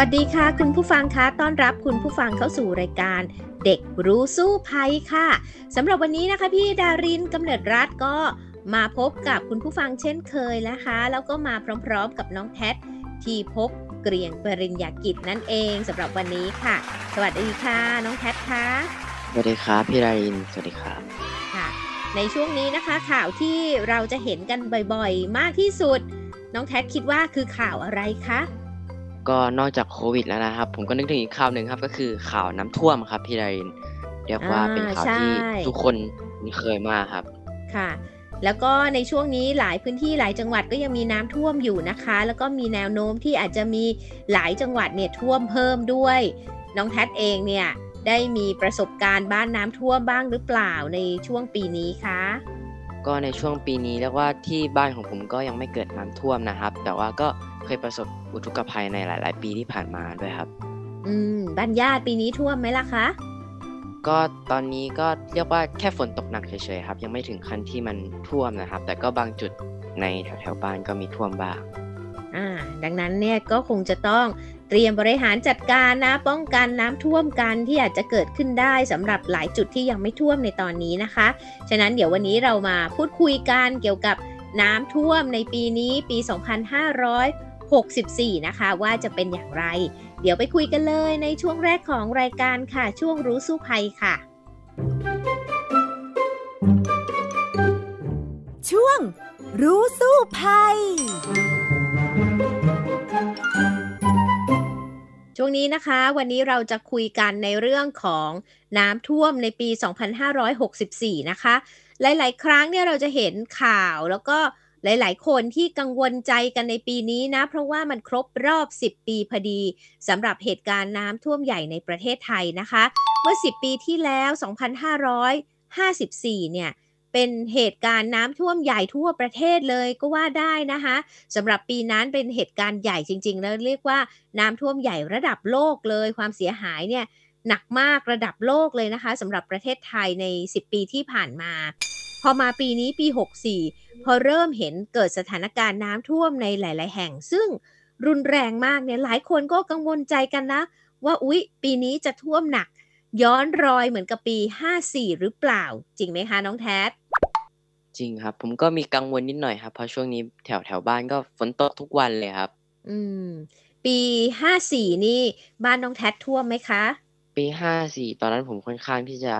วัสดีค่ะ คุณผู้ฟังคะต้อนรับคุณผู้ฟังเข้าสู่รายการเด็กรู้สู้ภัยค่ะสำหรับวันนี้นะคะพี่ดารินกำเนิดรัฐก็มาพบกับคุณผู้ฟังเช่นเคยนะคะ แล้วก็มาพร้อมๆกับน้องแพทที่พบเกรียงปริญญากิจนั่นเองสำหรับวันนี้ค่ะ สวัสดีค่ะ น้องแพทคะสวัสดีครับพี่ดารินสวัสดีครับค่ะ ในช่วงนี้นะคะ ข่าวที่เราจะเห็นกันบ่อยๆ มากที่สุด น้องแทคิดว่าคือข่าวอะไรคะ ก็นอกจากโควิดแล้วนะครับ ผมก็นึกถึงอีกข่าวหนึ่งครับ ก็คือข่าวน้ำท่วมครับพี่ดารินเรียกว่าเป็นข่าวที่ทุกคนเคยมาครับค่ะ แล้วก็ในช่วงนี้หลายพื้นที่หลายจังหวัดก็ยังมีน้ำท่วมอยู่นะคะ แล้วก็มีแนวโน้มที่อาจจะมีหลายจังหวัดเนี่ยท่วมเพิ่มด้วย น้องแทดเองเนี่ยได้มีประสบการณ์บ้านน้ำท่วมบ้างหรือเปล่าในช่วงปีนี้คะก็ในช่วงปีนี้เรียกว่าที่บ้านของผมก็ยังไม่เกิดน้ำท่วมนะครับ แต่ว่าก็ เคยประสบอุทกภัยในหลาย ๆ ปีที่ผ่านมาด้วยครับ อืมบ้านญาติปีนี้ท่วมไหมล่ะคะ ก็ตอนนี้ก็เรียกว่าแค่ฝนตกหนักเฉย ๆ ครับ ยังไม่ถึงขั้นที่มันท่วมนะครับ แต่ก็บางจุดในแถว ๆ บ้านก็มีท่วมบ้างอ่าดังนั้นเนี่ยก็คงจะต้องเตรียมบริหารจัดการนะ ป้องกันน้ำท่วมกันที่อาจจะเกิดขึ้นได้สำหรับหลายจุดที่ยังไม่ท่วมในตอนนี้นะคะ ฉะนั้นเดี๋ยววันนี้เรามาพูดคุยกันเกี่ยวกับน้ำท่วมในปีนี้ปี 2500 64 นะคะ ว่าจะเป็นอย่างไร เดี๋ยวไปคุยกันเลยในช่วงแรกของรายการค่ะ ช่วงรู้สู้ภัยค่ะ ช่วงรู้สู้ภัยช่วงนี้นะคะ วันนี้เราจะคุยกันในเรื่องของน้ำท่วมในปี 2564 นะคะ หลาย ๆ ครั้งเนี่ยเราจะเห็นข่าวแล้วก็ หลาย ๆ คนที่กังวลใจกันในปีนี้นะ เพราะว่ามันครบรอบ 10 ปีพอดีสำหรับเหตุการณ์น้ำท่วมใหญ่ในประเทศไทยนะคะ เมื่อ 10 ปีที่แล้ว 2554 เนี่ยเป็นเหตุการณ์น้ำท่วมใหญ่ทั่วประเทศเลยก็ว่าได้นะคะสำหรับปีนั้นเป็นเหตุการณ์ใหญ่จริง ๆ แล้วเรียกว่าน้ำท่วมใหญ่ระดับโลกเลย ความเสียหายเนี่ยหนักมากระดับโลกเลยนะคะสำหรับประเทศไทยใน 10 ปีที่ผ่านมา อมาปีนี้ปี 64 พอเริ่มเห็นเกิดสถานการณ์น้ำท่วมในหลาย ๆ แห่ง ซึ่งรุนแรงมากเนี่ยหลายคนก็กังวลใจกันนะ ว่าอุ๊ย ปีนี้จะท่วมหนัก ย้อนรอยเหมือนกับปี 54 หรือเปล่า จริงไหมคะน้องแท็จริงครับ ผมก็มีกังวลนิดหน่อยครับ เพราะช่วงนี้แถวแถวบ้านก็ฝนตกทุกวันเลยครับ อืม ปี54นี่บ้านน้องแท็ท่วมไหมคะ ปี54ตอนนั้นผมค่อนข้างที่จะ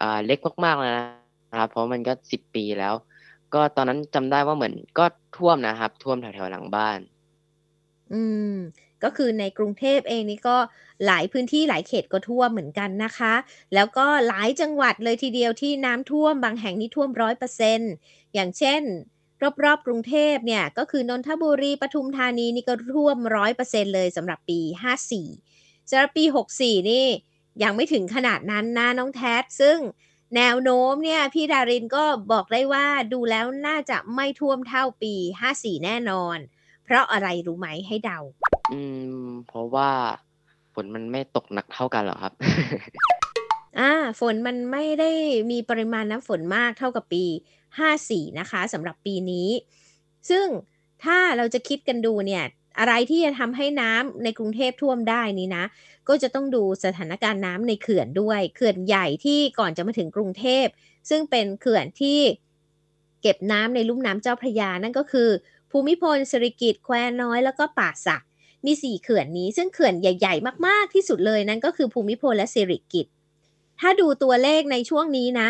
อ่าเล็กมากๆเลยนะ นะครับเพราะมันก็สิบปีแล้ว ก็ตอนนั้นจำได้ว่าเหมือนก็ท่วมนะครับ ท่วมแถวๆหลังบ้าน อืม ก็คือในกรุงเทพเองนี่ก็หลายพื้นที่หลายเขตก็ท่วมเหมือนกันนะคะ แล้วก็หลายจังหวัดเลยทีเดียวที่น้ำท่วมบางแห่งนี่ท่วมร้อยเปอร์เซ็นอย่างเช่น รอบๆกรุงเทพเนี่ย ก็คือนนทบุรีปทุมธานีนี่ก็ท่วมร้อยเปอร์เซ็นเลยสำหรับปีห้าสี่สำหรับปีหกสี่นี่ยังไม่ถึงขนาดนั้นนะน้องแท็ซึ่ง แนวโน้มเนี่ยพี่ดารินก็บอกได้ว่าดูแล้วน่าจะไม่ท่วมเท่าปี 54 แน่นอน เพราะอะไรรู้ไหมให้เดา อืม เพราะว่าฝนมันไม่ตกหนักเท่ากันหรอครับ อ่า ฝนมันไม่ได้มีปริมาณน้ำฝนมากเท่ากับปี 54 นะคะสำหรับปีนี้ ซึ่งถ้าเราจะคิดกันดูเนี่ย อะไรที่จะทำให้น้ำในกรุงเทพท่วมได้นี่นะ ก็จะต้องดูสถานการณ์น้ำในเขื่อนด้วย เขื่อนใหญ่ที่ก่อนจะมาถึงกรุงเทพ ซึ่งเป็นเขื่อนที่เก็บน้ำในลุ่มน้ำเจ้าพระยา นั่นก็คือ ภูมิพลสิริกิตแควน้อย แล้วก็ป่าสัก มีสี่เขื่อนนี้ ซึ่งเขื่อนใหญ่ ๆ มากๆที่สุดเลยนั่นก็คือภูมิพลและสิริกิตถ้าดูตัวเลขในช่วงนี้นะ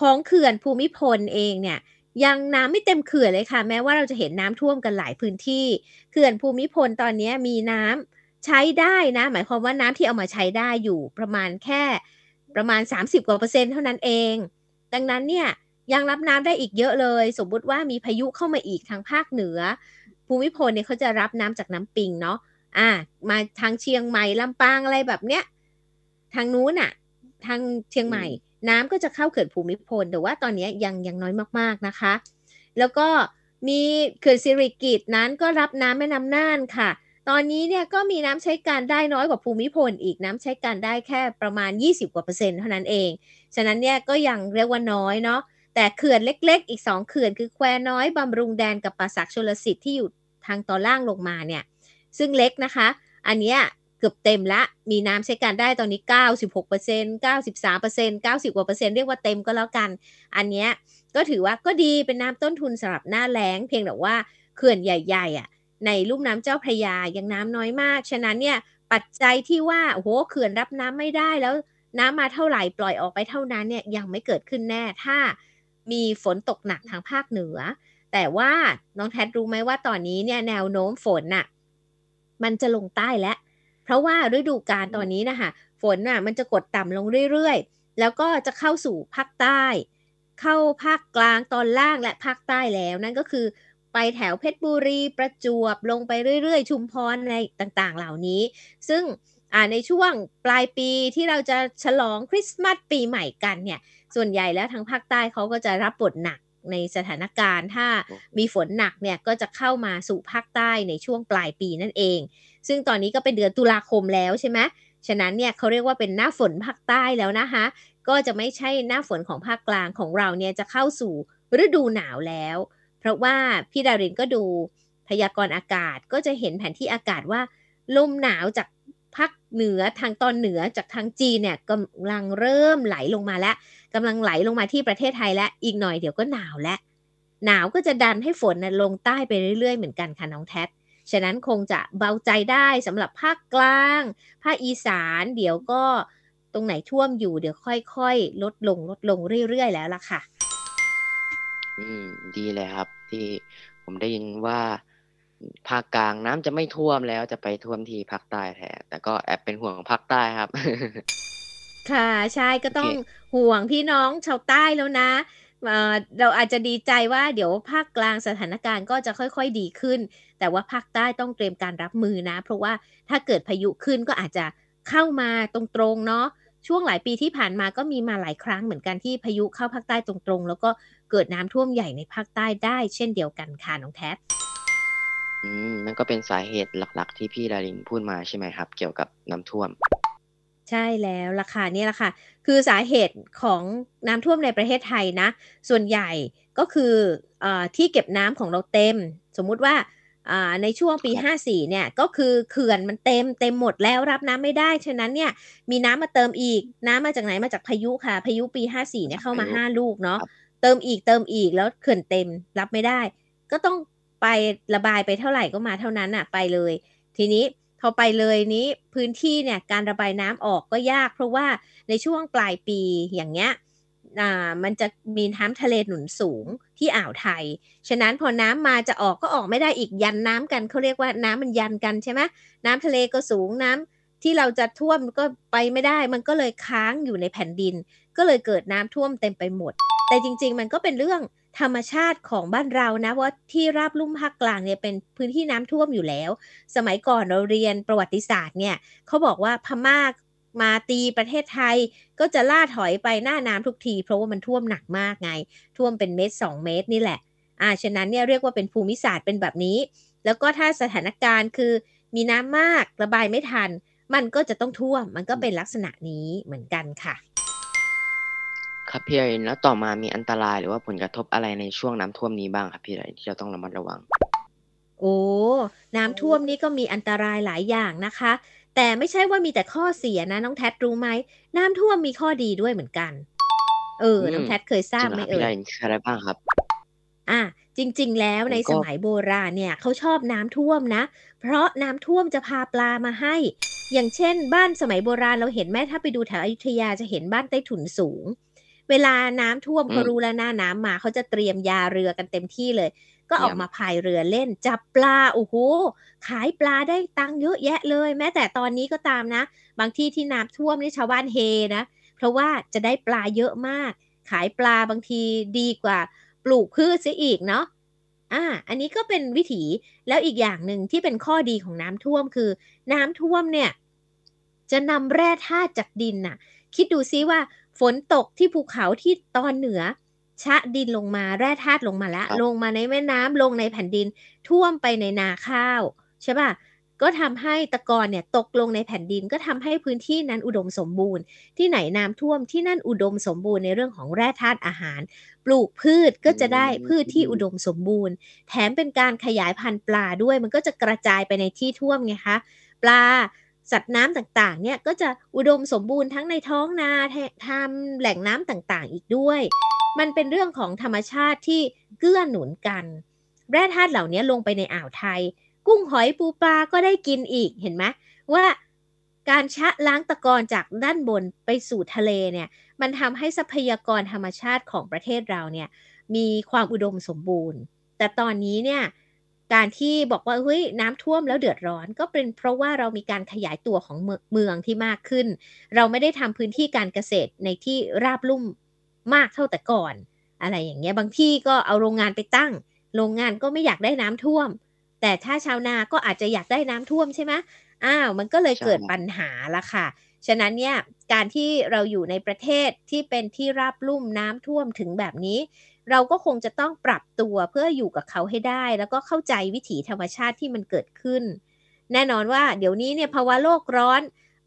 ของเขื่อนภูมิพลเองเนี่ย ยังน้ำไม่เต็มเขื่อนเลยค่ะ แม้ว่าเราจะเห็นน้ำท่วมกันหลายพื้นที่เขื่อนภูมิพลตอนนี้มีน้ำใช้ได้นะ หมายความว่าน้ำที่เอามาใช้ได้อยู่ประมาณแค่ประมาณ 30กว่าเปอร์เซ็นต์เท่านั้นเอง ดังนั้นเนี่ยยังรับน้ำได้อีกเยอะเลย สมมุติว่ามีพายุเข้ามาอีกทางภาคเหนือ ภูมิพลเนี่ยเขาจะรับน้ำจากน้ำปิงเนาะอ่า มาทางเชียงใหม่ลำปางอะไรแบบเนี้ยทางนู้นอะทางเชียงใหม่ น้ำก็จะเข้าเขื่อนภูมิพล แต่ว่าตอนนี้ยังยังน้อยมากๆนะคะ แล้วก็มีเขื่อนสิริกิตนั้นก็รับน้ำแม่น้ำน่านค่ะ ตอนนี้เนี่ยก็มีน้ำใช้การได้น้อยกว่าภูมิพล อีกน้ำใช้การได้แค่ประมาณ 20 กว่าเปอร์เซ็นต์เท่านั้นเอง ฉะนั้นเนี่ยก็ยังเรียกว่าน้อยเนาะแต่เขื่อนเล็ก ๆ อีก 2 เขื่อนคือแควน้อยบำรุงแดนกับป่าสักชลสิทธิ์ที่อยู่ทางตอนล่างลงมาเนี่ย ซึ่งเล็กนะคะ อันเนี้ย กือบเต็มละ มีน้ำใช้การได้ตอนนี้ 96% 93% 90กว่าเปอร์เซ็นต์เรียกว่าเต็มก็แล้วกัน อันเนี้ยก็ถือว่าก็ดีเป็นน้ำต้นทุนสำหรับหน้าแล้ง เพียงแต่ว่าเขื่อนใหญ่ๆอะในลุ่มน้ำเจ้าพระยายังน้ำน้อยมาก ฉะนั้นเนี่ยปัจจัยที่ว่าโอ้โหเขื่อนรับน้ำไม่ได้แล้วน้ำมาเท่าไหร่ปล่อยออกไปเท่านั้นเนี่ยยังไม่เกิดขึ้นแน่ถ้ามีฝนตกหนักทางภาคเหนือ แต่ว่าน้องแทดรู้ไหมว่าตอนนี้เนี่ยแนวโน้มฝนน่ะมันจะลงใต้แล้ว เพราะว่าฤดูกาลตอนนี้นะคะฝนน่ะมันจะกดต่ำลงเรื่อยๆ แล้วก็จะเข้าสู่ภาคใต้ เข้าภาคกลางตอนล่างและภาคใต้แล้วนั่นก็คือไปแถวเพชรบุรีประจวบลงไปเรื่อยๆ ชุมพรในต่างๆ เหล่านี้ ซึ่งในช่วงปลายปีที่เราจะฉลองคริสต์มาสปีใหม่กันเนี่ย ส่วนใหญ่แล้วทางภาคใต้เขาก็จะรับบทหนักในสถานการณ์ ถ้ามีฝนหนักเนี่ยก็จะเข้ามาสู่ภาคใต้ในช่วงปลายปีนั่นเอง ซึ่งตอนนี้ก็เป็นเดือนตุลาคมแล้วใช่ไหมฉะนั้นเนี่ยเขาเรียกว่าเป็นหน้าฝนภาคใต้แล้วนะคะ ก็จะไม่ใช่หน้าฝนของภาคกลางของเราเนี่ยจะเข้าสู่ฤดูหนาวแล้ว เพราะว่าพี่ดารินก็ดูพยากรณ์อากาศก็จะเห็นแผนที่อากาศว่า ลมหนาวจากภาคเหนือทางตอนเหนือจากทางจีนเนี่ยกำลังเริ่มไหลลงมาแล้วกำลังไหลลงมาที่ประเทศไทยแล้วอีกหน่อยเดี๋ยวก็หนาวแล้วหนาวก็จะดันให้ฝนลงใต้ไปเรื่อยๆเหมือนกันค่ะน้องแท็ ฉะนั้นคงจะเบาใจได้สำหรับภาคกลาง ภาคอีสานเดี๋ยวก็ตรงไหนท่วมอยู่เดี๋ยวค่อยๆ ลดลงลดลงเรื่อยๆ แล้วล่ะค่ะ อืม ดีเลยครับ ที่ผมได้ยินว่าภาคกลางน้ำจะไม่ท่วมแล้วจะไปท่วมที่ภาคใต้แทนแต่ก็แอบเป็นห่วงภาคใต้ครับ ค่ะใช่ก็ต้องห่วงพี่น้องชาวใต้แล้วนะเราอาจจะดีใจว่าเดี๋ยวภาคกลางสถานการณ์ก็จะค่อยๆดีขึ้น แต่ว่าภาคใต้ต้องเตรียมการรับมือนะ เพราะว่าถ้าเกิดพายุขึ้นก็อาจจะเข้ามาตรงๆเนาะช่วงหลายปีที่ผ่านมาก็มีมาหลายครั้งเหมือนกันที่พายุเข้าภาคใต้ตรงๆ แล้วก็เกิดน้ำท่วมใหญ่ในภาคใต้ได้ เช่นเดียวกันค่ะน้องแท็อืมนั่นก็เป็นสาเหตุหลักๆ ที่พี่ดารินพูดมาใช่ไหมครับ เกี่ยวกับน้ำท่วม ใช่แล้วราคานี่แหละค่ะ คือสาเหตุของน้ำท่วมในประเทศไทยนะ ส่วนใหญ่ก็คืออที่เก็บน้ำของเราเต็ม สมมุติว่า ในช่วงปี 54 เนี่ยก็คือเขื่อนมันเต็มเต็มหมดแล้วรับน้ำไม่ได้ ฉะนั้นเนี่ยมีน้ำมาเติมอีก น้ำมาจากไหนมาจากพายุค่ะ พายุปี 54 เนี่ยเข้ามา 5 ลูกเนาะเติมอีกเติมอีกแล้วเขื่อนเต็มรับไม่ได้ ก็ต้องไประบายไปเท่าไหร่ก็มาเท่านั้นอะไปเลย ทีนี้พอไปเลยนี้พื้นที่เนี่ยการระบายน้ำออกก็ยาก เพราะว่าในช่วงปลายปีอย่างเงี้ย อ่ามันจะมีน้ำทะเลหนุนสูงที่อ่าวไทย ฉะนั้นพอน้ำมาจะออกก็ออกไม่ได้อีกยันน้ำกันเขาเรียกว่าน้ำมันยันกันใช่ไหมน้ำทะเลก็สูงน้ำที่เราจะท่วมก็ไปไม่ได้ มันก็เลยค้างอยู่ในแผ่นดิน ก็เลยเกิดน้ำท่วมเต็มไปหมด แต่จริง ๆ มันก็เป็นเรื่องธรรมชาติของบ้านเรานะว่าที่ราบลุ่มภาคกลางเนี่ยเป็นพื้นที่น้ำท่วมอยู่แล้ว สมัยก่อนเราเรียนประวัติศาสตร์เนี่ยเขาบอกว่าพม่า มาตีประเทศไทย ก็จะล่าถอยไปหน้าน้ำทุกที เพราะว่ามันท่วมหนักมากไง ท่วมเป็นเมตรสองเมตรนี่แหละอ่าฉะนั้นเนี่ยเรียกว่าเป็นภูมิศาสตร์เป็นแบบนี้ แล้วก็ถ้าสถานการณ์คือมีน้ำมากระบายไม่ทัน มันก็จะต้องท่วมมันก็เป็นลักษณะนี้เหมือนกันค่ะครับพี่ไอแล้วต่อมามีอันตรายหรือว่าผลกระทบอะไรในช่วงน้ำท่วมนี้บ้างครับพี่ไอที่เราต้องระมัดระวัง โอ้ น้ำท่วมนี่ก็มีอันตรายหลายอย่างนะคะ แต่ไม่ใช่ว่ามีแต่ข้อเสียนะ น้องแท็รู้ไหมน้ำท่วมมีข้อดีด้วยเหมือนกัน เออ น้องแท็เคยทราบไหมเอ่ยอะไรบ้างครับ อะจริง ๆ แล้วในสมัยโบราณเนี่ยเขาชอบน้ำท่วมนะ เพราะน้ำท่วมจะพาปลามาให้ อย่างเช่น บ้านสมัยโบราณเราเห็นแม่ถ้าไปดูแถวอยุธยาจะเห็นบ้านใต้ถุนสูง เวลาน้ำท่วมเขารู้แล้วหน้าน้ำมาเขาจะเตรียมยาเรือกันเต็มที่เลย ก็ออกมาพายเรือเล่น จับปลาโอ้โหขายปลาได้ตังค์เยอะแยะเลย แม้แต่ตอนนี้ก็ตามนะ บางที่ที่น้ำท่วมนี่ชาวบ้านเฮนะ เพราะว่าจะได้ปลาเยอะมาก ขายปลาบางทีดีกว่า ปลูกพืชเสียอีกเนาะอ่าอันนี้ก็เป็นวิถีแล้วอีกอย่างหนึ่งที่เป็นข้อดีของน้ำท่วมคือ น้ำท่วมเนี่ยจะนำแร่ธาตุจากดินน่ะ คิดดูซิว่าฝนตกที่ภูเขาที่ตอนเหนือ ชะดินลงมาแร่ธาตุลงมาแล้วครับลงมาในแม่น้ำลงในแผ่นดินท่วมไปในนาข้าวใช่ป่ะก็ทำให้ตะกอนเนี่ยตกลงในแผ่นดินก็ทำให้พื้นที่นั้นอุดมสมบูรณ์ ที่ไหนน้ำท่วมที่นั่นอุดมสมบูรณ์ในเรื่องของแร่ธาตุอาหาร ปลูกพืชก็จะได้พืชที่อุดมสมบูรณ์ แถมเป็นการขยายพันธุ์ปลาด้วยมันก็จะกระจายไปในที่ท่วมไงคะปลา สัตว์น้ำต่างๆ เนี่ยก็จะอุดมสมบูรณ์ทั้งในท้องนาททำแหล่งน้ำต่างๆ อีกด้วย มันเป็นเรื่องของธรรมชาติที่เกื้อหนุนกัน แร่ธาตุเหล่านี้ลงไปในอ่าวไทย กุ้งหอยปูปลาก็ได้กินอีกเห็นไหมว่าการชะล้างตะกอนจากด้านบนไปสู่ทะเลเนี่ย มันทำให้ทรัพยากรธรรมชาติของประเทศเราเนี่ยมีความอุดมสมบูรณ์ แต่ตอนนี้เนี่ย การที่บอกว่าเฮ้ยน้ำท่วมแล้วเดือดร้อน ก็เป็นเพราะว่าเรามีการขยายตัวของเมืองที่มากขึ้น เราไม่ได้ทำพื้นที่การเกษตรในที่ราบลุ่มมากเท่าแต่ก่อน อะไรอย่างเงี้ยบางที่ก็เอาโรงงานไปตั้ง โรงงานก็ไม่อยากได้น้ำท่วม แต่ถ้าชาวนาก็อาจจะอยากได้น้ำท่วมใช่ไหมอ้าวมันก็เลยเกิดปัญหาละค่ะ ฉะนั้นเนี่ยการที่เราอยู่ในประเทศที่เป็นที่ราบลุ่มน้ำท่วมถึงแบบนี้ เราก็คงจะต้องปรับตัวเพื่ออยู่กับเขาให้ได้ แล้วก็เข้าใจวิถีธรรมชาติที่มันเกิดขึ้น แน่นอนว่าเดี๋ยวนี้เนี่ยภาวะโลกร้อน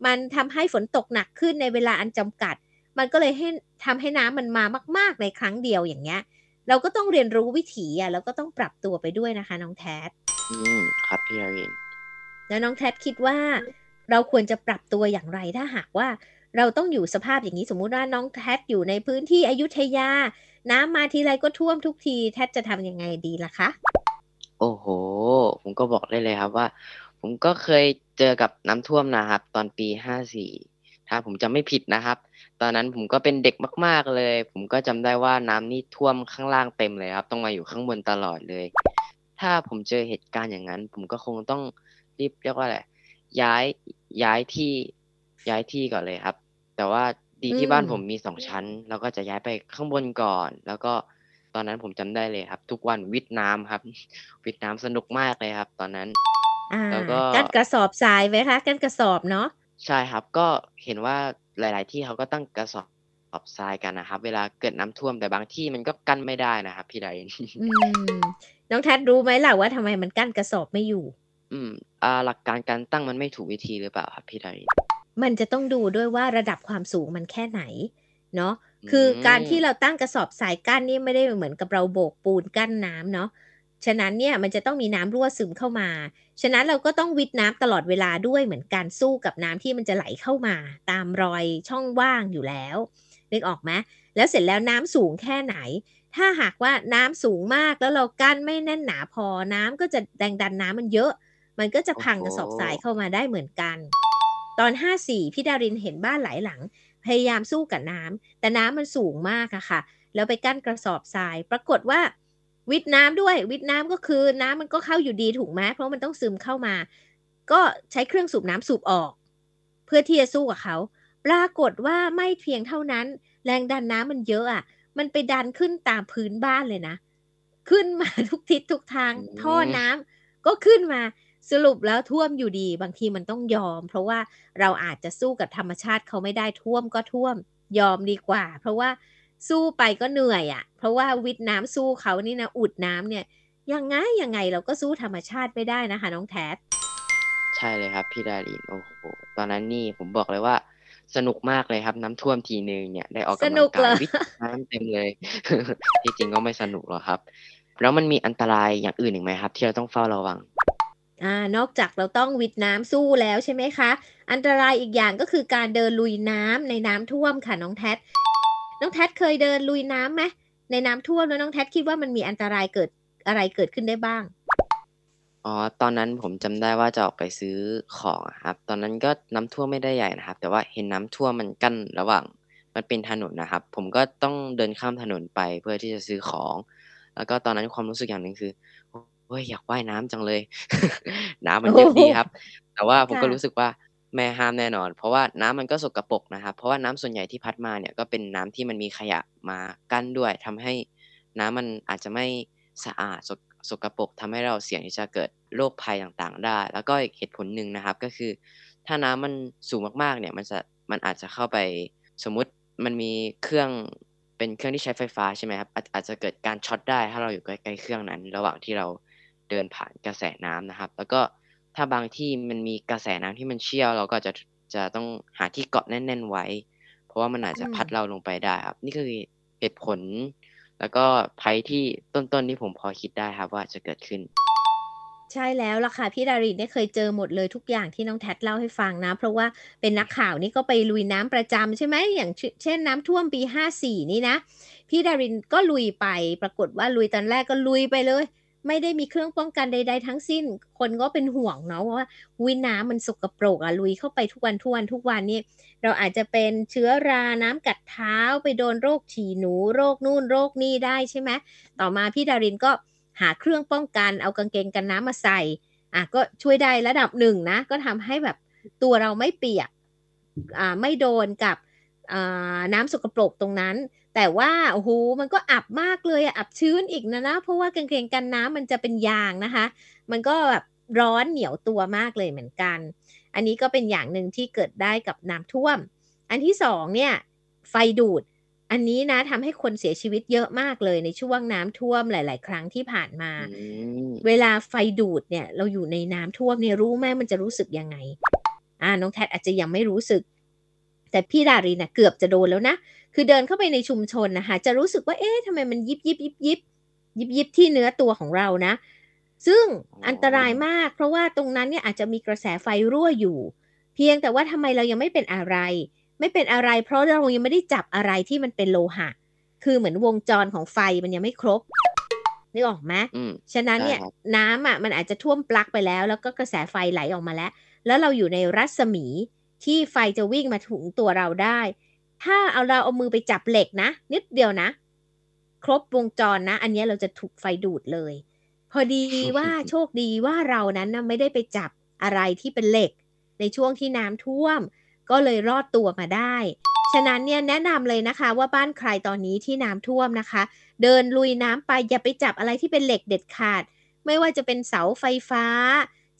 มันทำให้ฝนตกหนักขึ้นในเวลาอันจำกัด มันก็เลยให้ทำให้น้ำมันมามาก ๆ ในครั้งเดียวอย่างเงี้ย เราก็ต้องเรียนรู้วิถีอะแล้วก็ต้องปรับตัวไปด้วยนะคะ น้องแทสอืมครับพี่ดารินแล้วน้องแทสคิดว่า เราควรจะปรับตัวอย่างไรถ้าหากว่า เราต้องอยู่สภาพอย่างนี้สมมุติว่าน้องแทสอยู่ในพื้นที่อยุธยา น้ำมาทีไรก็ท่วมทุกทีแทสจะทำยังไงดีล่ะคะ โอ้โห ผมก็บอกได้เลยครับว่า ผมก็เคยเจอกับน้ำท่วมนะครับ ตอนปีห้าสี่ถ้าผมจำไม่ผิดนะครับ ตอนนั้นผมก็เป็นเด็กมาก ๆเลย ผมก็จำได้ว่าน้ำนี่ท่วมข้างล่างเต็มเลยครับ ต้องมาอยู่ข้างบนตลอดเลย ถ้าผมเจอเหตุการณ์อย่างนั้น ผมก็คงต้องรีบเรียกว่าอะไรย้ายย้ายที่ย้ายที่ก่อนเลยครับ แต่ว่า ดีที่อืมบ้านผมมีสองชั้น แล้วก็จะย้ายไปข้างบนก่อน แล้วก็ตอนนั้นผมจำได้เลยครับ ทุกวันวิทย์น้ำครับ วิทย์น้ำสนุกมากเลยครับ ตอนนั้นอ่าแล้วก็กั้นกระสอบทรายไหมคะกั้นกระสอบเนาะใช่ครับก็เห็นว่าหลาย ๆ ที่เขาก็ตั้งกระสอบทรายกันนะครับ เวลาเกิดน้ำท่วมแต่บางที่มันก็กั้นไม่ได้นะครับ พี่ไดนอืมน้องแทสรู้ไหมล่ะว่าทำไมมันกั้นกระสอบไม่อยู่ อืมอ่าหลักการการตั้งมันไม่ถูกวิธีหรือเปล่าครับพี่ไดน มันจะต้องดูด้วยว่าระดับความสูงมันแค่ไหน เนาะคือการที่เราตั้งกระสอบทรายกั้นนี่ไม่ได้เหมือนกับเราโบกปูนกั้นน้ำเนาะฉะนั้นเนี่ยมันจะต้องมีน้ำรั่วซึมเข้ามา ฉะนั้นเราก็ต้องวิทน้ำตลอดเวลาด้วยเหมือนกันสู้กับน้ำที่มันจะไหลเข้ามา ตามรอยช่องว่างอยู่แล้วนึกออกไหมแล้วเสร็จแล้วน้ำสูงแค่ไหน ถ้าหากว่าน้ำสูงมากแล้วเรากั้นไม่แน่นหนาพอน้ำก็จะแรงดันน้ำมันเยอะ มันก็จะพังกระสอบทรายเข้ามาได้เหมือนกัน ตอน 54 พี่ดารินเห็นบ้านหลายหลัง พยายามสู้กับน้ำแต่น้ำมันสูงมากอะค่ะ แล้วไปกั้นกระสอบทราย ปรากฏว่า วิทน้ำด้วย วิทน้ำก็คือน้ำมันก็เข้าอยู่ดีถูกไหมเพราะมันต้องซึมเข้ามา ก็ใช้เครื่องสูบน้ำสูบออก เพื่อที่จะสู้กับเขา ปรากฏว่าไม่เพียงเท่านั้น แรงดันน้ำมันเยอะอะมันไปดันขึ้นตามพื้นบ้านเลยนะ ขึ้นมาทุกทิศทุกทางอืมท่อน้ำก็ขึ้นมา สรุปแล้วท่วมอยู่ดี บางทีมันต้องยอม เพราะว่าเราอาจจะสู้กับธรรมชาติเขาไม่ได้ท่วมก็ท่วม ยอมดีกว่า เพราะว่าสู้ไปก็เหนื่อยอะ่ะ เพราะว่าวิทย์น้ำสู้เขานี่นะอุดน้ำเนี่ยยังไงยังไงเราก็สู้ธรรมชาติไม่ได้นะคะ น้องแทสใช่เลยครับพี่ดารินโอ้โหตอนนั้นนี่ผมบอกเลยว่า สนุกมากเลยครับ น้ำท่วมทีนึงเนี่ยได้ออกสกำลันุงกเหรกาอยวิทย์น้ำเต็มเลยที่จริงก็ไม่สนุกหรอกครับ แล้วมันมีอันตรายอย่างอื่นอีกไหมครับ ที่เราต้องเฝ้าระวัง อ่านอกจากเราต้องวิทย์น้ำสู้แล้วใช่ไหมคะ อันตรายอีกอย่างก็คือการเดินลุยน้ำในน้ำท่วมค่ะน้องแทสน้องแทสเคยเดินลุยน้ำไหมในน้ำท่วมแล้วน้องแทสคิดว่ามันมีอันตรายเกิดอะไรเกิดขึ้นได้บ้างอ๋อตอนนั้นผมจำได้ว่าจะออกไปซื้อของครับ ตอนนั้นก็น้ำท่วมไม่ได้ใหญ่นะครับ แต่ว่าเห็นน้ำท่วมมันกั้นระหว่าง มันเป็นถนนนะครับ ผมก็ต้องเดินข้ามถนนไปเพื่อที่จะซื้อของ แล้วก็ตอนนั้นความรู้สึกอย่างหนึ่งคือ โอ้ยอยากว่ายน้ำจังเลย น้ำมันเยอะดีครับ แต่ว่าผมก็ค่ะรู้สึกว่าแม่ห้ามแน่นอน เพราะว่าน้ำมันก็สกปรกนะครับ เพราะว่าน้ำส่วนใหญ่ที่พัดมาเนี่ยก็เป็นน้ำที่มันมีขยะมากั้นด้วยทำให้น้ำมันอาจจะไม่สะอาดสกสกปรกทำให้เราเสี่ยงที่จะเกิดโรคภัยต่างๆ ได้ แล้วก็อีกเหตุผลหนึ่งนะครับ ก็คือ ถ้าน้ำมันสูงมากๆ เนี่ยมันจะมันอาจจะเข้าไปสมมุติมันมีเครื่องเป็นเครื่องที่ใช้ไฟฟ้าใช่ไหมครับอาจอาจจะเกิดการช็อตได้ถ้าเราอยู่ใกล้ๆเครื่องนั้น ระหว่างที่เรา เดินผ่านกระแสน้ำนะครับ แล้วก็ถ้าบางที่มันมีกระแสน้ำที่มันเชี่ยว เราก็จะจะต้องหาที่เกาะแน่น ๆไว้ เพราะว่ามันอาจจะพัดเราลงไปได้ครับ นี่คือเหตุผล แล้วก็ภัยที่ต้นๆที่ผมพอคิดได้ครับว่าจะเกิดขึ้นใช่แล้วล่ะค่ะพี่ดารินเนี่ยเคยเจอหมดเลยทุกอย่างที่น้องแท็เล่าให้ฟังนะ เพราะว่าเป็นนักข่าวนี่ก็ไปลุยน้ำประจำใช่ไหมอย่างเช่นน้ำท่วมปีห้าสี่นี่นะ พี่ดารินก็ลุยไปปรากฏว่าลุยตอนแรกก็ลุยไปเลย ไม่ได้มีเครื่องป้องกันใด ๆ ทั้งสิ้น คนก็เป็นห่วงเนาะว่าวิน้ำมันสกปรกอะลุยเข้าไปทุกวันทุกวันทุกวันนี่เราอาจจะเป็นเชื้อราน้ำกัดเท้าไปโดนโรคฉี่หนูโรคนู่นโรคนี่ได้ใช่ไหมต่อมาพี่ดารินก็หาเครื่องป้องกันเอากางเกงกันน้ำมาใส่อะก็ช่วยได้ระดับหนึ่งนะ ก็ทำให้แบบตัวเราไม่เปียกอ่าไม่โดนกับอ่าน้ำสกปรกตรงนั้น แต่ว่าโอ้โหมันก็อับมากเลยอับชื้นอีกนะนะ เพราะว่ากางเกงกันน้ำมันจะเป็นยางนะคะ มันก็แบบร้อนเหนียวตัวมากเลยเหมือนกัน อันนี้ก็เป็นอย่างหนึ่งที่เกิดได้กับน้ำท่วม อันที่สองเนี่ยไฟดูด อันนี้นะทำให้คนเสียชีวิตเยอะมากเลยในช่วงน้ำท่วมหลาย ๆ ครั้งที่ผ่านมา เวลาไฟดูดเนี่ย เราอยู่ในน้ำท่วมเนี่ยรู้ไหมมันจะรู้สึกยังไง อ่าน้องแทดอาจจะยังไม่รู้สึก แต่พี่ดารีนะเกือบจะโดนแล้วนะ คือเดินเข้าไปในชุมชนนะคะจะรู้สึกว่าเอ๊ะทำไมมันยิบยิบยิบยิบยิบยิบที่เนื้อตัวของเรานะ ซึ่งอันตรายมาก เพราะว่าตรงนั้นเนี่ยอาจจะมีกระแสไฟรั่วอยู่ เพียงแต่ว่าทำไมเรายังไม่เป็นอะไร ไม่เป็นอะไร เพราะเรายังไม่ได้จับอะไรที่มันเป็นโลหะ คือเหมือนวงจรของไฟมันยังไม่ครบนึกออกไหมฉะนั้นเนี่ยน้ำอะมันอาจจะท่วมปลั๊กไปแล้ว แล้วก็กระแสไฟไหลออกมาแล้ว แล้วเราอยู่ในรัศมี ที่ไฟจะวิ่งมาถึงตัวเราได้ ถ้าเอาเราเอามือไปจับเหล็กนะ นิดเดียวนะ ครบวงจรนะ อันนี้เราจะถูกไฟดูดเลย พอดีว่าโชคดีว่าเรานั้นนะไม่ได้ไปจับอะไรที่เป็นเหล็ก ในช่วงที่น้ำท่วม ก็เลยรอดตัวมาได้ ฉะนั้นเนี่ยแนะนำเลยนะคะ ว่าบ้านใครตอนนี้ที่น้ำท่วมนะคะ เดินลุยน้ำไปอย่าไปจับอะไรที่เป็นเหล็กเด็ดขาด ไม่ว่าจะเป็นเสาไฟฟ้า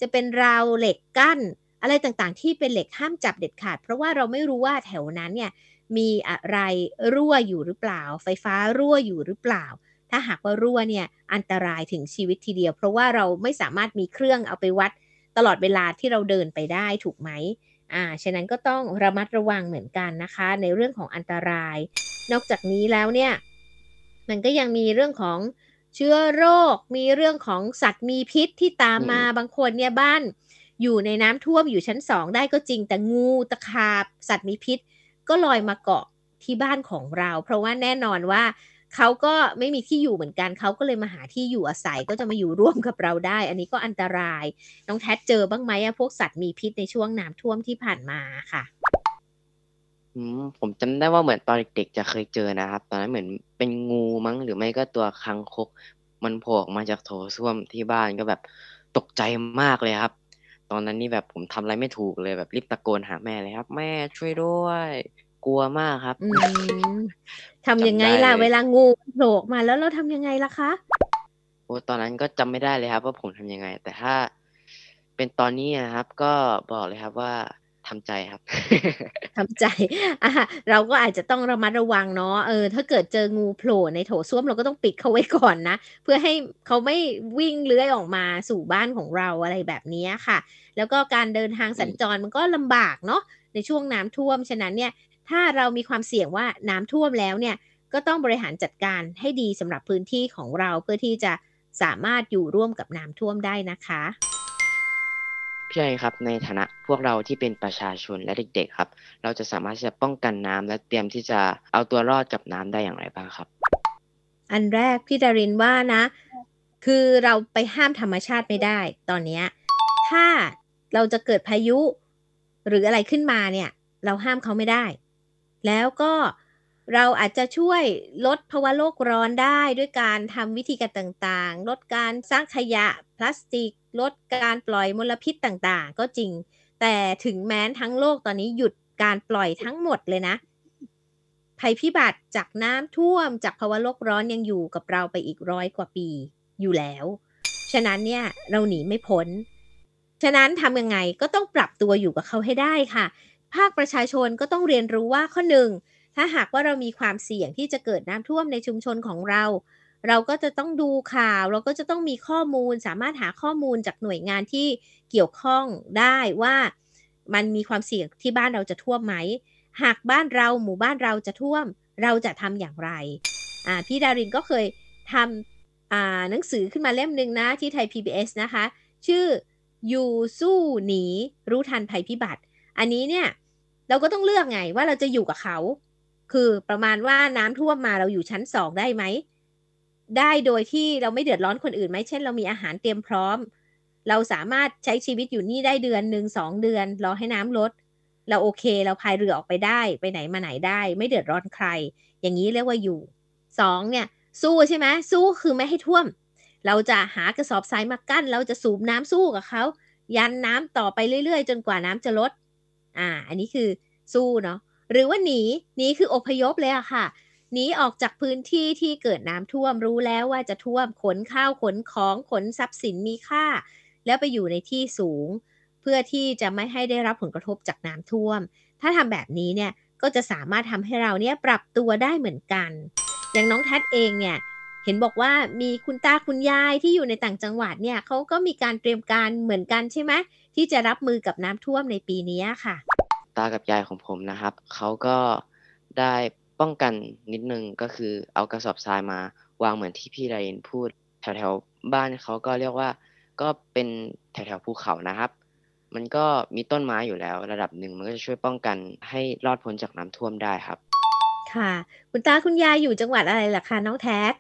จะเป็นราวเหล็กกั้น อะไรต่างๆ ที่เป็นเหล็กห้ามจับเด็ดขาด เพราะว่าเราไม่รู้ว่าแถวนั้นเนี่ยมีอะไรรั่วอยู่หรือเปล่า ไฟฟ้ารั่วอยู่หรือเปล่า ถ้าหากว่ารั่วเนี่ยอันตรายถึงชีวิตทีเดียว เพราะว่าเราไม่สามารถมีเครื่องเอาไปวัดตลอดเวลาที่เราเดินไปได้ถูกไหมอ่าฉะนั้นก็ต้องระมัดระวังเหมือนกันนะคะ ในเรื่องของอันตราย นอกจากนี้แล้วเนี่ยมันก็ยังมีเรื่องของเชื้อโรค มีเรื่องของสัตว์มีพิษที่ตามมาบางคนเนี่ยบ้าน อยู่ในน้ำท่วมอยู่ชั้นสองได้ก็จริง แต่งูตะขาบสัตว์มีพิษ ก็ลอยมาเกาะที่บ้านของเรา เพราะว่าแน่นอนว่าเขาก็ไม่มีที่อยู่เหมือนกันเขาก็เลยมาหาที่อยู่อาศัยก็จะมาอยู่ร่วมกับเราได้ อันนี้ก็อันตราย น้องแท็เจอบ้างไหมอะพวกสัตว์มีพิษในช่วงน้ำท่วมที่ผ่านมาค่ะอืมผมจำได้ว่าเหมือนตอนเด็กๆจะเคยเจอนะครับ ตอนนั้นเหมือนเป็นงูมั้งหรือไม่ก็ตัวคังคก มันโผล่ออกมาจากโถส้วมที่บ้านก็แบบตกใจมากเลยครับ ตอนนั้นนี่แบบผมทำอะไรไม่ถูกเลยแบบรีบตะโกนหาแม่เลยครับ แม่ช่วยด้วย กลัวมากครับอืมทำยังไงล่ะ เวลางูโผล่มาแล้วเราทำยังไงล่ะคะโอ้ตอนนั้นก็จำไม่ได้เลยครับ ว่าผมทำยังไง แต่ถ้าเป็นตอนนี้นะครับ ก็บอกเลยครับว่า ทำใจครับทำใจอะเราก็อาจจะต้องระมัดระวังเนาะเออถ้าเกิดเจองูโผล่ในโถส้วมเราก็ต้องปิดเขาไว้ก่อนนะ เพื่อให้เขาไม่วิ่งเลื้อยออกมาสู่บ้านของเราอะไรแบบนี้ค่ะ แล้วก็การเดินทางสัญจรมันก็ลำบากเนาะในช่วงน้ำท่วมฉะนั้นเนี่ย ถ้าเรามีความเสี่ยงว่าน้ำท่วมแล้วเนี่ย ก็ต้องบริหารจัดการให้ดีสำหรับพื้นที่ของเราเพื่อที่จะสามารถอยู่ร่วมกับน้ำท่วมได้นะคะ พี่ไอครับในฐานะพวกเราที่เป็นประชาชนและเด็ก ๆ ครับ เราจะสามารถจะป้องกันน้ำและเตรียมที่จะเอาตัวรอดกับน้ำได้อย่างไรบ้างครับ อันแรกพี่ดารินว่านะ คือเราไปห้ามธรรมชาติไม่ได้ ตอนนี้ถ้าเราจะเกิดพายุ หรืออะไรขึ้นมาเนี่ย เราห้ามเขาไม่ได้ แล้วก็เเราอาจจะช่วยลดภาวะโลกร้อนได้ด้วยการทำวิธีการต่างๆ ลดการสร้างขยะพลาสติก ลดการปล่อยมลพิษต่างๆ ก็จริง แต่ถึงแม้ทั้งโลกตอนนี้หยุดการปล่อยทั้งหมดเลยนะ ภัยพิบัติจากน้ำท่วมจากภาวะโลกร้อนยังอยู่กับเราไปอีกร้อยกว่าปีอยู่แล้ว ฉะนั้นเนี่ยเราหนีไม่พ้น ฉะนั้นทำยังไงก็ต้องปรับตัวอยู่กับเขาให้ได้ค่ะ ภาคประชาชนก็ต้องเรียนรู้ว่าข้อหนึ่ง ถ้าหากว่าเรามีความเสี่ยงที่จะเกิดน้ำท่วมในชุมชนของเรา เราก็จะต้องดูข่าว เราก็จะต้องมีข้อมูล สามารถหาข้อมูลจากหน่วยงานที่เกี่ยวข้องได้ว่ามันมีความเสี่ยงที่บ้านเราจะท่วมไหม หากบ้านเราหมู่บ้านเราจะท่วม เราจะทำอย่างไรอ่าพี่ดารินก็เคยทำอ่าหนังสือขึ้นมาเล่มหนึ่งนะที่ไทย PBS นะคะ ชื่ออยู่สู้หนีรู้ทันภัยพิบัติ อันนี้เนี่ยเราก็ต้องเลือกไงว่าเราจะอยู่กับเขา คือประมาณว่าน้ำท่วมมาเราอยู่ชั้นสองได้ไหม ได้โดยที่เราไม่เดือดร้อนคนอื่นไหมเช่น เรามีอาหารเตรียมพร้อม เราสามารถใช้ชีวิตอยู่นี่ได้เดือนหนึ่งสองเดือนรอให้น้ำลด เราโอเค เราพายเรือออกไปได้ไปไหนมาไหนได้ ไม่เดือดร้อนใคร อย่างนี้เรียกว่าอยู่สองเนี่ย สู้ใช่ไหมสู้คือไม่ให้ท่วม เราจะหากระสอบทรายมากั้น เราจะสูบน้ำสู้กับเขายันน้ำต่อไปเรื่อยๆ จนกว่าน้ำจะลด อ่า อันนี้คือสู้เนาะ หรือว่าหนีหนีคืออพยพเลยอะค่ะหนีออกจากพื้นที่ที่เกิดน้ำท่วมรู้แล้วว่าจะท่วมขนข้าวขนของขนทรัพย์สินมีค่า แล้วไปอยู่ในที่สูง เพื่อที่จะไม่ให้ได้รับผลกระทบจากน้ำท่วม ถ้าทำแบบนี้เนี่ยก็จะสามารถทำให้เราเนี่ยปรับตัวได้เหมือนกัน อย่างน้องแท็เองเนี่ยเห็นบอกว่ามีคุณตาคุณยายที่อยู่ในต่างจังหวัดเนี่ยเขาก็มีการเตรียมการเหมือนกันใช่ไหมที่จะรับมือกับน้ำท่วมในปีนี้ค่ะ ตากับยายของผมนะครับ เขาก็ได้ป้องกันนิดนึงก็คือเอากระสอบทรายมาวางเหมือนที่พี่ไรนพูด แถวๆบ้านเขาก็เรียกว่า ก็เป็นแถวๆภูเขานะครับ มันก็มีต้นไม้อยู่แล้ว ระดับหนึ่งมันก็จะช่วยป้องกันให้รอดพ้นจากน้ำท่วมได้ครับ ค่ะ คุณตาคุณยายอยู่จังหวัดอะไรล่ะคะน้องแท็ก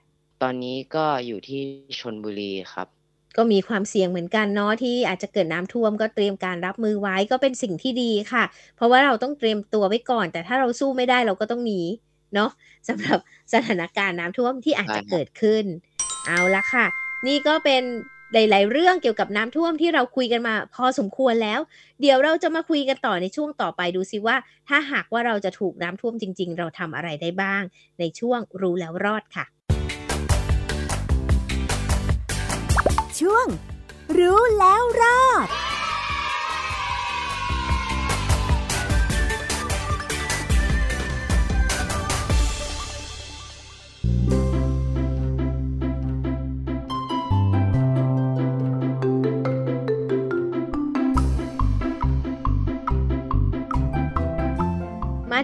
ตอนนี้ก็อยู่ที่ชนบุรีครับ ก็มีความเสี่ยงเหมือนกันเนาะที่อาจจะเกิดน้ำท่วมก็เตรียมการรับมือไว้ก็เป็นสิ่งที่ดีค่ะ เพราะว่าเราต้องเตรียมตัวไว้ก่อน แต่ถ้าเราสู้ไม่ได้เราก็ต้องหนีเนาะสำหรับสถานการณ์น้ำท่วมที่อาจจะเกิดขึ้น เอาละค่ะ นี่ก็เป็นหลาย ๆ เรื่องเกี่ยวกับน้ำท่วมที่เราคุยกันมาพอสมควรแล้ว เดี๋ยวเราจะมาคุยกันต่อในช่วงต่อไปดูซิว่า ถ้าหากว่าเราจะถูกน้ำท่วมจริง ๆ เราทำอะไรได้บ้าง ในช่วงรู้แล้วรอดค่ะ ช่วง รู้แล้วรอด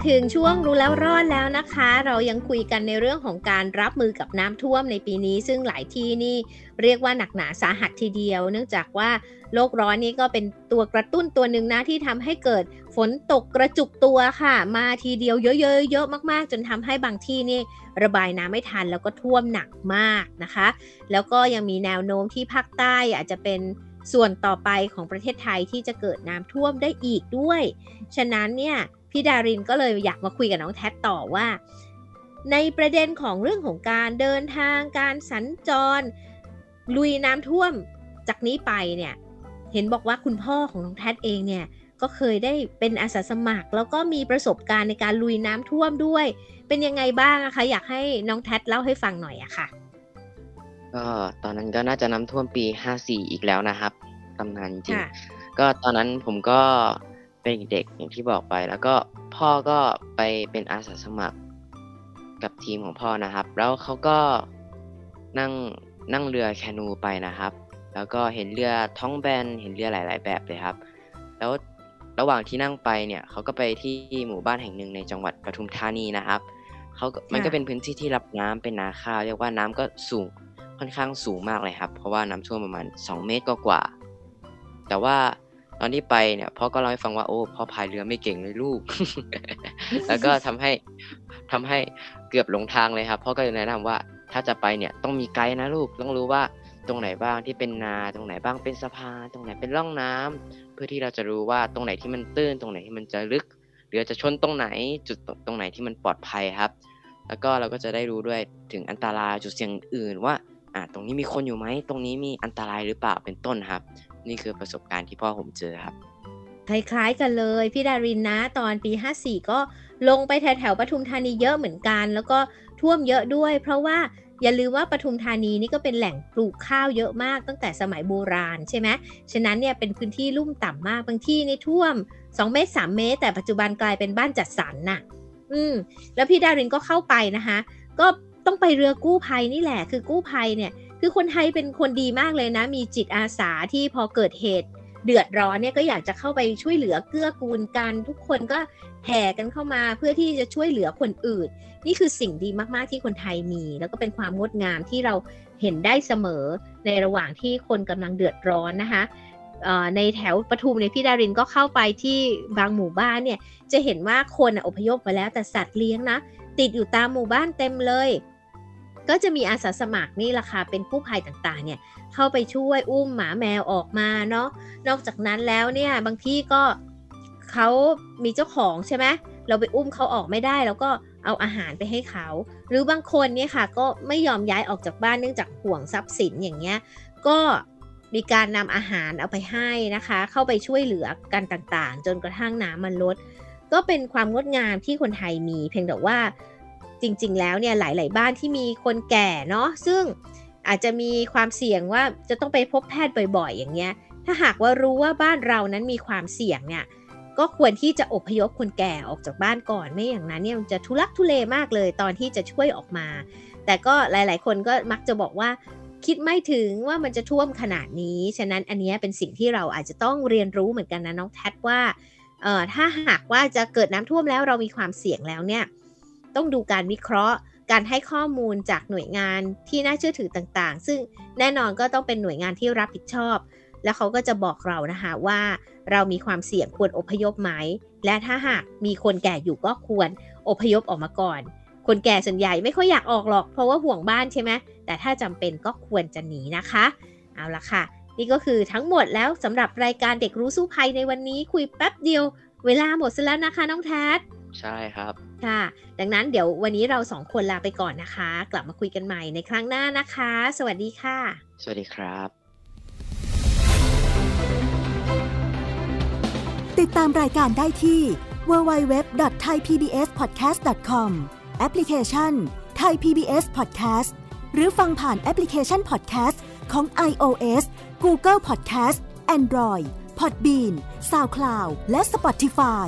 ถึงช่วงรู้แล้วรอดแล้วนะคะ เรายังคุยกันในเรื่องของการรับมือกับน้ำท่วมในปีนี้ ซึ่งหลายที่นี่เรียกว่าหนักหนาสาหัสทีเดียว เนื่องจากว่าโลกร้อนนี้ก็เป็นตัวกระตุ้นตัวหนึ่งนะที่ทำให้เกิดฝนตกกระจุกตัวค่ะ มาทีเดียวเยอะๆเยอะมากๆ จนทำให้บางที่นี่ระบายน้ำไม่ทันแล้วก็ท่วมหนักมากนะคะ แล้วก็ยังมีแนวโน้มที่ภาคใต้อาจจะเป็นส่วนต่อไปของประเทศไทยที่จะเกิดน้ำท่วมได้อีกด้วย ฉะนั้นเนี่ย พี่ดารินก็เลยอยากมาคุยกับน้องแท็ต่อว่า ในประเด็นของเรื่องของการเดินทางการสัญจร ลุยน้ำท่วมจากนี้ไปเนี่ยเห็นบอกว่าคุณพ่อของน้องแท็เองเนี่ยก็เคยได้เป็นอาสาสมัคร แล้วก็มีประสบการณ์ในการลุยน้ำท่วมด้วย เป็นยังไงบ้างอะคะอยากให้น้องแท็เล่าให้ฟังหน่อยอะค่ะก็ตอนนั้นก็น่าจะน้ำท่วมปีห้าสี่อีกแล้วนะครับตำนานจริงค่ะก็ตอนนั้นผมก็ เป็นเด็กอย่างที่บอกไป แล้วก็พ่อก็ไปเป็นอาสาสมัครกับทีมของพ่อนะครับ แล้วเขาก็นั่งนั่งเรือแคนูไปนะครับ แล้วก็เห็นเรือท้องแบนเห็นเรือหลาย ๆ แบบเลยครับ แล้วระหว่างที่นั่งไปเนี่ยเขาก็ไปที่หมู่บ้านแห่งหนึ่งในจังหวัดปทุมธานีนะครับเขาก็มันก็เป็นพื้นที่ที่รับน้ำเป็นนาข้าวเรียกว่าน้ำก็สูงค่อนข้างสูงมากเลยครับ เพราะว่าน้ำท่วมประมาณ 2 เมตรกว่าๆแต่ว่า ตอนที่ไปเนี่ยพ่อก็เล่าให้ฟังว่าโอ้พ่อพายเรือไม่เก่งเลยลูก แล้วก็ทำให้ทำให้เกือบหลงทางเลยครับพ่อก็เลยแนะนำว่าถ้าจะไปเนี่ยต้องมีไกด์นะลูกต้องรู้ว่าตรงไหนบ้างที่เป็นนาตรงไหนบ้างเป็นสะพานตรงไหนเป็นร่องน้ำเพื่อที่เราจะรู้ว่าตรงไหนที่มันตื้น ตรงไหนที่มันจะลึกหรือจะชนตรงไหนจุดตรงไหนที่มันปลอดภัยครับ แล้วก็เราก็จะได้รู้ด้วยถึงอันตรายจุดเสี่ยงอื่นว่าอ่าตรงนี้มีคนอยู่ไหมตรงนี้มีอันตรายหรือเปล่าเป็นต้นครับ นี่คือประสบการณ์ที่พ่อผมเจอครับ คล้ายๆกันเลย พี่ดารินนะตอนปี 54 ก็ลงไปแถวๆปทุมธานีเยอะเหมือนกัน แล้วก็ท่วมเยอะด้วย เพราะว่าอย่าลืมว่าปทุมธานีนี่ก็เป็นแหล่งปลูกข้าวเยอะมากตั้งแต่สมัยโบราณใช่ไหมฉะนั้นเนี่ยเป็นพื้นที่ลุ่มต่ำมากบางที่นี่ท่วม 2 เมตร 3 เมตร แต่ปัจจุบันกลายเป็นบ้านจัดสรรน่ะ อืม แล้วพี่ดารินก็เข้าไปนะคะ ก็ต้องไปเรือกู้ภัยนี่แหละ คือกู้ภัยเนี่ย คือคนไทยเป็นคนดีมากเลยนะ มีจิตอาสาที่พอเกิดเหตุเดือดร้อนเนี่ยก็อยากจะเข้าไปช่วยเหลือเกื้อกูลกัน ทุกคนก็แห่กันเข้ามาเพื่อที่จะช่วยเหลือคนอื่น นี่คือสิ่งดีมากๆที่คนไทยมี แล้วก็เป็นความงดงามที่เราเห็นได้เสมอในระหว่างที่คนกำลังเดือดร้อนนะคะในแถวปทุมในพี่ดารินก็เข้าไปที่บางหมู่บ้านเนี่ยจะเห็นว่าคนอพยพมาแล้วแต่สัตว์เลี้ยงนะติดอยู่ตามหมู่บ้านเต็มเลย ก็จะมีอาสาสมัครนี่ราคาเป็นผู้ภัยต่างๆเนี่ยเข้าไปช่วยอุ้มหมาแมวออกมาเนาะนอกจากนั้นแล้วเนี่ยบางที่ก็เขามีเจ้าของใช่ไหมเราไปอุ้มเขาออกไม่ได้ แล้วก็เอาอาหารไปให้เขา หรือบางคนเนี่ยค่ะก็ไม่ยอมย้ายออกจากบ้านเนื่องจากห่วงทรัพย์สินอย่างเงี้ยก็มีการนำอาหารเอาไปให้นะคะ เข้าไปช่วยเหลือกันต่างๆ จนกระทั่งน้ำมันลด ก็เป็นความงดงามที่คนไทยมี เพียงแต่ว่า จริง ๆ แล้วเนี่ยหลาย ๆ บ้านที่มีคนแก่เนาะซึ่งอาจจะมีความเสี่ยงว่าจะต้องไปพบแพทย์บ่อย ๆ อย่างเงี้ย ถ้าหากว่ารู้ว่าบ้านเรานั้นมีความเสี่ยงเนี่ยก็ควรที่จะอพยพคนแก่ออกจากบ้านก่อนไม่อย่างนั้นเนี่ยมันจะทุลักทุเลมากเลยตอนที่จะช่วยออกมา แต่ก็หลาย ๆ คนก็มักจะบอกว่าคิดไม่ถึงว่ามันจะท่วมขนาดนี้ ฉะนั้นอันนี้เป็นสิ่งที่เราอาจจะต้องเรียนรู้เหมือนกันนะน้องแทดว่าเอ่อถ้าหากว่าจะเกิดน้ำท่วมแล้วเรามีความเสี่ยงแล้วเนี่ย ต้องดูการวิเคราะห์ การให้ข้อมูลจากหน่วยงานที่น่าเชื่อถือต่างๆ ซึ่งแน่นอนก็ต้องเป็นหน่วยงานที่รับผิดชอบ แล้วเขาก็จะบอกเรานะคะว่า เรามีความเสี่ยงควรอพยพไหม และถ้าหากมีคนแก่อยู่ก็ควรอพยพออกมาก่อน คนแก่ส่วนใหญ่ไม่ค่อยอยากออกหรอก เพราะว่าห่วงบ้านใช่ไหมแต่ถ้าจำเป็นก็ควรจะหนีนะคะ เอาละค่ะ นี่ก็คือทั้งหมดแล้วสำหรับรายการเด็กรู้สู้ภัยในวันนี้คุยแป๊บเดียว เวลาหมดซะแล้วนะคะน้องแทด ใช่ครับ ค่ะ ดังนั้นเดี๋ยววันนี้เราสองคนลาไปก่อนนะคะ กลับมาคุยกันใหม่ในครั้งหน้านะคะ สวัสดีค่ะ สวัสดีครับ ติดตามรายการได้ที่ www.thaipbspodcast.com แอปพลิเคชัน Thai PBS Podcast หรือฟังผ่านแอปพลิเคชัน Podcast ของ iOS Google Podcast Android Podbean SoundCloud และ Spotify